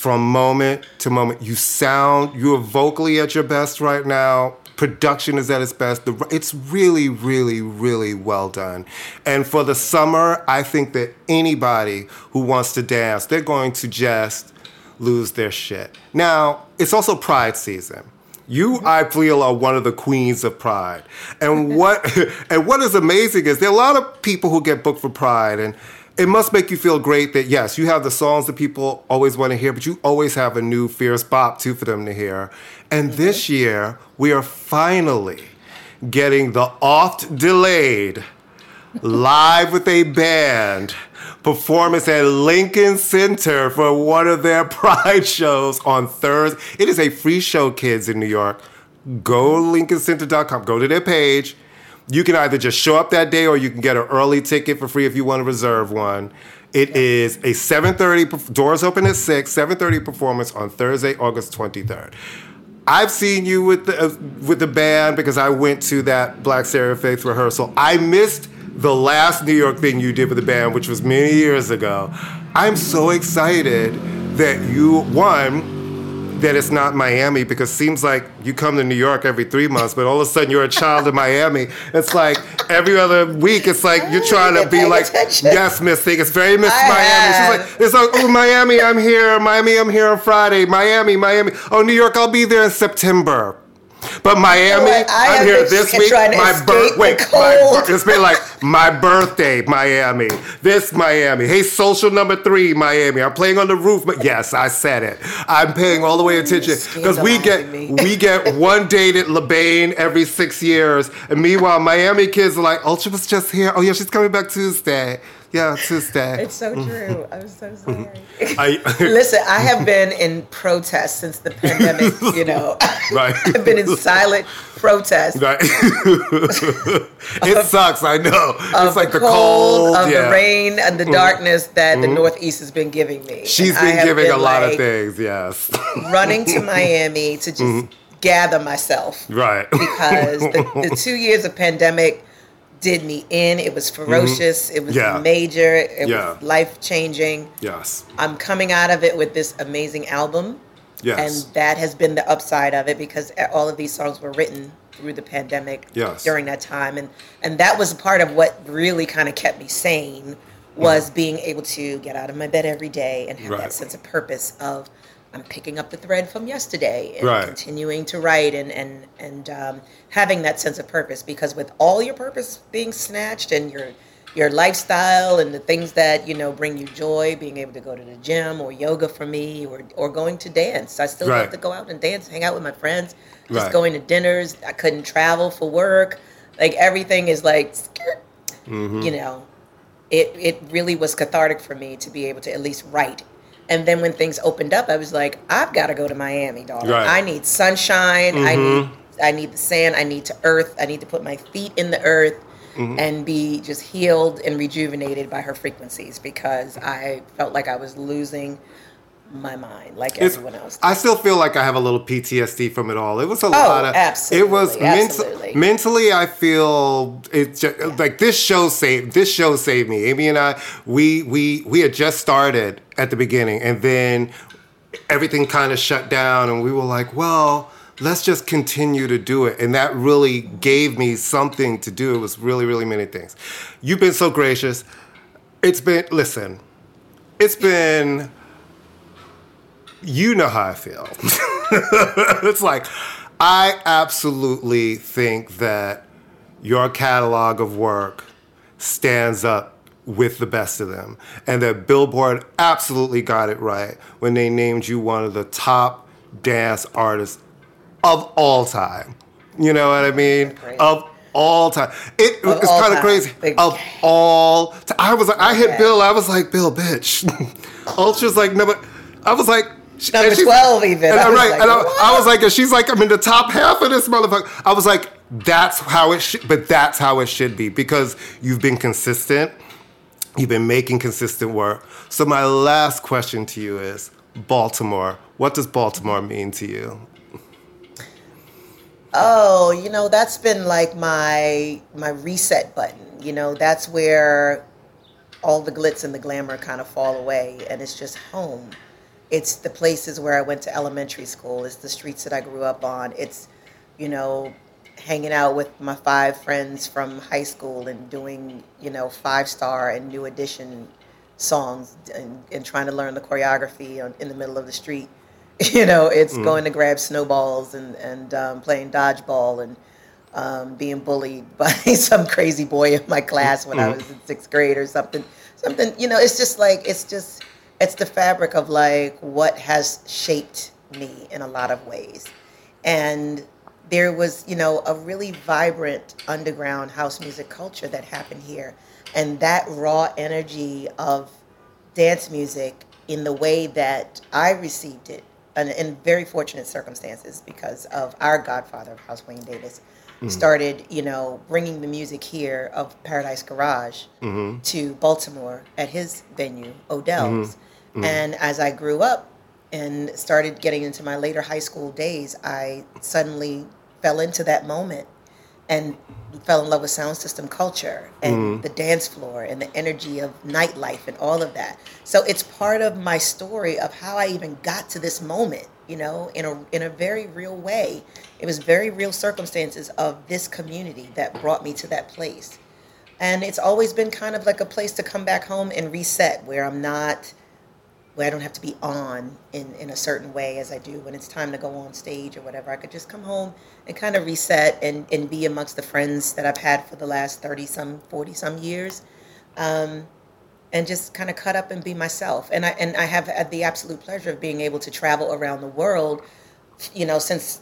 from moment to moment. You sound, you are vocally at your best right now. Production is at its best. The, it's really, really, really well done. And for the summer, I think that anybody who wants to dance, they're going to just lose their shit. Now, it's also Pride season. You, I feel, are one of the queens of Pride. And what and what is amazing is there are a lot of people who get booked for Pride and it must make you feel great that yes, you have the songs that people always want to hear, but you always have a new fierce bop too for them to hear. And mm-hmm. this year, we are finally getting the oft delayed live with a band performance at Lincoln Center for one of their pride shows on Thursday. It is a free show, kids in New York. Go lincolncenter.com, go to their page you can either just show up that day or you can get an early ticket for free if you want to reserve one. It is a 7:30 doors open at 6, 7:30 performance on Thursday, August 23rd. I've seen you with the uh, with the band because I went to that Black Stereo Faith rehearsal. I missed the last New York thing you did with the band, which was many years ago. I'm so excited that you won that it's not Miami because seems like you come to New York every three months, but all of a sudden you're a child in Miami. It's like every other week, it's like you're trying to be like, attention. yes, Miss Thing. It's very Miss I Miami. Have. She's like, it's like, oh, Miami, I'm here. Miami, I'm here on Friday. Miami, Miami. Oh, New York, I'll be there in September. But Miami, I am here this week. My birthday, it's been like my birthday, Miami. This Miami. Hey, social number three, Miami. I'm playing on the roof. But yes, I said it. I'm paying all the way attention because we get we get one date at Le Bain every six years, and meanwhile, Miami kids are like, Ultra oh, was just here. Oh yeah, she's coming back Tuesday. Yeah, it's It's so true. I'm so sorry.
I, Listen, I have been in protest since the pandemic, you know. Right. I've been in silent protest. Right.
it sucks, I know.
It's like the cold, cold of yeah. the rain and the mm-hmm. darkness that mm-hmm. the Northeast has been giving me.
She's
and
been giving been a lot like of things, yes.
running to Miami to just mm-hmm. gather myself.
Right.
Because the, the two years of pandemic – did me in. It was mm-hmm. ferocious. Mm-hmm. It was yeah. major. It yeah. was life changing.
Yes.
I'm coming out of it with this amazing album. Yes. And that has been the upside of it because all of these songs were written through the pandemic yes. during that time. And, and that was part of what really kind of kept me sane was mm-hmm. being able to get out of my bed every day and have right. that sense of purpose of I'm picking up the thread from yesterday and right. continuing to write and and and um, having that sense of purpose because with all your purpose being snatched and your your lifestyle and the things that you know bring you joy, being able to go to the gym or yoga for me or or going to dance. I still right. to go out and dance, hang out with my friends, just right. going to dinners. I couldn't travel for work. Like everything is like, mm-hmm. you know, it it really was cathartic for me to be able to at least write and then when things opened up, I was like, I've got to go to Miami, dog. Right. I need sunshine. Mm-hmm. I need I need the sand. I need to earth. I need to put my feet in the earth. Mm-hmm. and be just healed and rejuvenated by her frequencies because I felt like I was losing my mind like it's, everyone else. Does.
I still feel like I have a little PTSD from it all. It was a oh, lot of absolutely. It was absolutely. mentally. I feel it just, yeah. like this show saved this show saved me. Amy and I we we we had just started at the beginning, and then everything kind of shut down, and we were like, well. Let's just continue to do it. And that really gave me something to do. It was really, really many things. You've been so gracious. It's been, listen, it's been you know how I feel. it's like, I absolutely think that your catalog of work stands up with the best of them. And that Billboard absolutely got it right when they named you one of the top dance artists of all time. You know what I mean? Of all time. It, of it's kind of crazy. Like, of all time. I was like, I hit Bill, I was like, Bill, bitch. Ultra's like, no, but I was like,
number 12 even. And I
was right. Like, and I, I, was like, and she's like, I'm in the top half of this motherfucker. I was like, that's how it should, but that's how it should be because you've been consistent. You've been making consistent work. So my last question to you is Baltimore. What does Baltimore mean to you?
Oh, you know, that's been like my my reset button. You know, that's where all the glitz and the glamour kind of fall away and it's just home it's the places where I went to elementary school. It's the streets that I grew up on. It's, you know, hanging out with my five friends from high school and doing, you know, five star and new edition songs and, and trying to learn the choreography on, in the middle of the street. You know, it's mm. going to grab snowballs and, and um, playing dodgeball and um, being bullied by some crazy boy in my class when mm. I was in sixth grade or something. Something, you know, it's just like, it's just it's the fabric of like what has shaped me in a lot of ways. And there was, you know, a really vibrant underground house music culture that happened here. And that raw energy of dance music in the way that I received it, and in very fortunate circumstances because of our godfather of house, Wayne Davis, mm-hmm. started, you know, bringing the music here of Paradise Garage mm-hmm. to Baltimore at his venue, Odell's. Mm-hmm Mm. And as I grew up and started getting into my later high school days, I suddenly fell into that moment and fell in love with sound system culture and mm. the dance floor and the energy of nightlife and all of that. So it's part of my story of how I even got to this moment, you know, in a in a very real way. It was very real circumstances of this community that brought me to that place. And it's always been kind of like a place to come back home and reset where I'm not where I don't have to be on in, in a certain way as I do when it's time to go on stage or whatever. I could just come home and kind of reset and, and be amongst the friends that I've had for the last 30 some, 40 some years. Um, and just kind of cut up and be myself. And I, and I have had the absolute pleasure of being able to travel around the world, you know, since,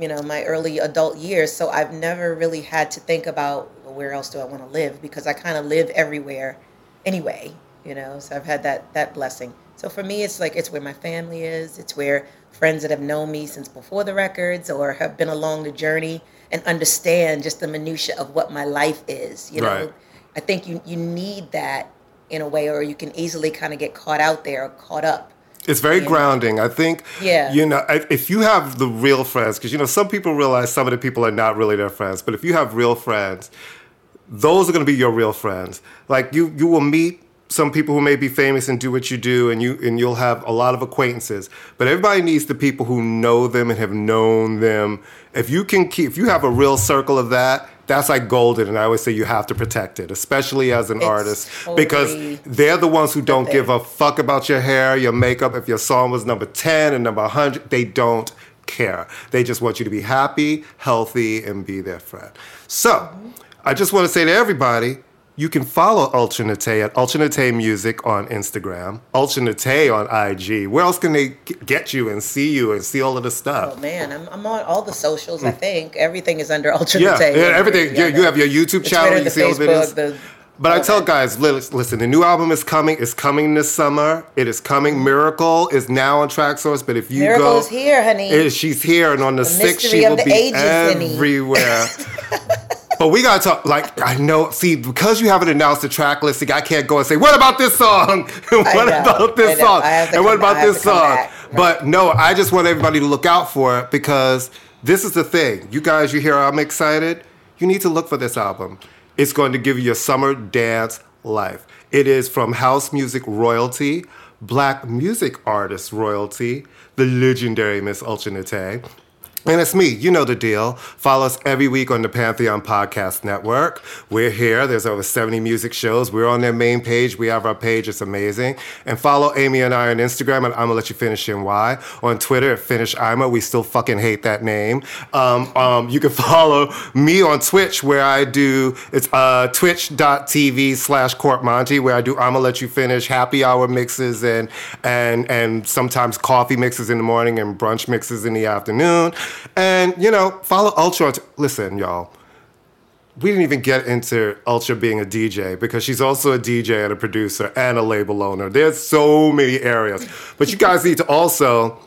you know, my early adult years. So I've never really had to think about well, where else do I want to live because I kind of live everywhere anyway, you know, so I've had that, that blessing. So for me, it's like it's where my family is, it's where friends that have known me since before the records or have been along the journey and understand just the minutia of what my life is. You know, right. I think you you need that in a way, or you can easily kind of get caught out there, or caught up.
It's very grounding. Know? I think,
yeah.
you know, if you have the real friends, because, you know, some people realize some of the people are not really their friends, but if you have real friends, those are going to be your real friends. Like you, you will meet some people who may be famous and do what you do and you and you'll have a lot of acquaintances but everybody needs the people who know them and have known them if you can keep if you have a real circle of that that's like golden and i always say you have to protect it especially as an it's artist totally because they're the ones who don't give a fuck about your hair your makeup if your song was number 10 and number 100 they don't care they just want you to be happy healthy and be their friend so mm-hmm. i just want to say to everybody you can follow Ultra Nate at Ultra Nate Music on Instagram, Ultra Nate on IG. Where else can they get you and see you and see all of the stuff?
Oh man, I'm, I'm on all the socials. I think everything is under Ultra Nate. Yeah,
yeah everything. Yeah, you have your YouTube the channel. Twitter, you see Facebook, all the videos. The, but okay. I tell guys, listen, the new album is coming. It's coming this summer. It is coming. Miracle is now on Traxsource. But if you Miracle go, Miracle's here, honey. It,
she's
here, and on the, the sixth, she will be ages, everywhere. But we gotta talk. Like I know, see, because you haven't announced the track listing, I can't go and say, "What about this song? what know, about this song? And what about this song?" Back, But no, I just want everybody to look out for it because this is the thing. You guys, you hear I'm excited. You need to look for this album. It's going to give you a summer dance life. It is from house music royalty, black music artist royalty, the legendary Miss Ultra Nate, and it's me, you know the deal. Follow us every week on the Pantheon Podcast Network. We're here. There's over 70 music shows. We're on their main page. We have our page. It's amazing. And follow Amy and I on Instagram And I'ma Let You Finish in why. On Twitter at Finish Ima. We still fucking hate that name. Um, um, you can follow me on Twitch where I do, it's uh, twitch.tv slash Monty where I do I'ma Let You Finish happy hour mixes and, and, and sometimes coffee mixes in the morning and brunch mixes in the afternoon. And, you know, follow Ultra. Listen, y'all we didn't even get into Ultra being a DJ because she's also a DJ and a producer and a label owner. There's so many areas. But you guys need to also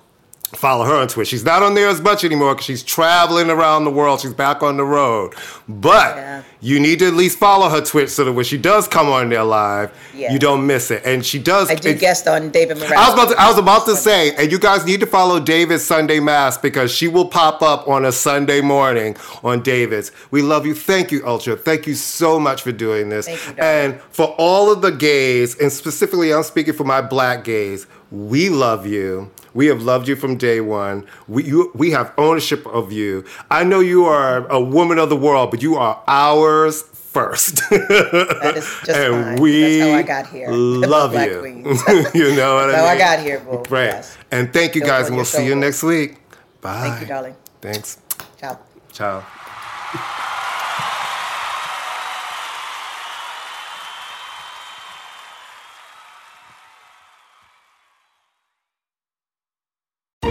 follow her on Twitter. She's not on there as much anymore because she's traveling around the world. She's back on the road. But yeah. you need to at least follow her Twitch so that when she does come on there live, yeah. you don't miss it. And she does. I
do guest on David Morales.
I was about to, I was about to say, and you guys need to follow David's Sunday Mass because she will pop up on a Sunday morning on David's. We love you. Thank you, Ultra. Thank you so much for doing this. You, and for all of the gays, and specifically I'm speaking for my black gays, we love you. We have loved you from day one. We, you, we have ownership of you. I know you are a woman of the world, but you are ours first. that is just and fine. we That's how I got here. Love you. you know what I mean? How
I got here, boo. Right. Yes.
And thank you guys, and we'll so see you
cool.
next week. Bye. Thank you, darling.
Thanks. Ciao. Ciao.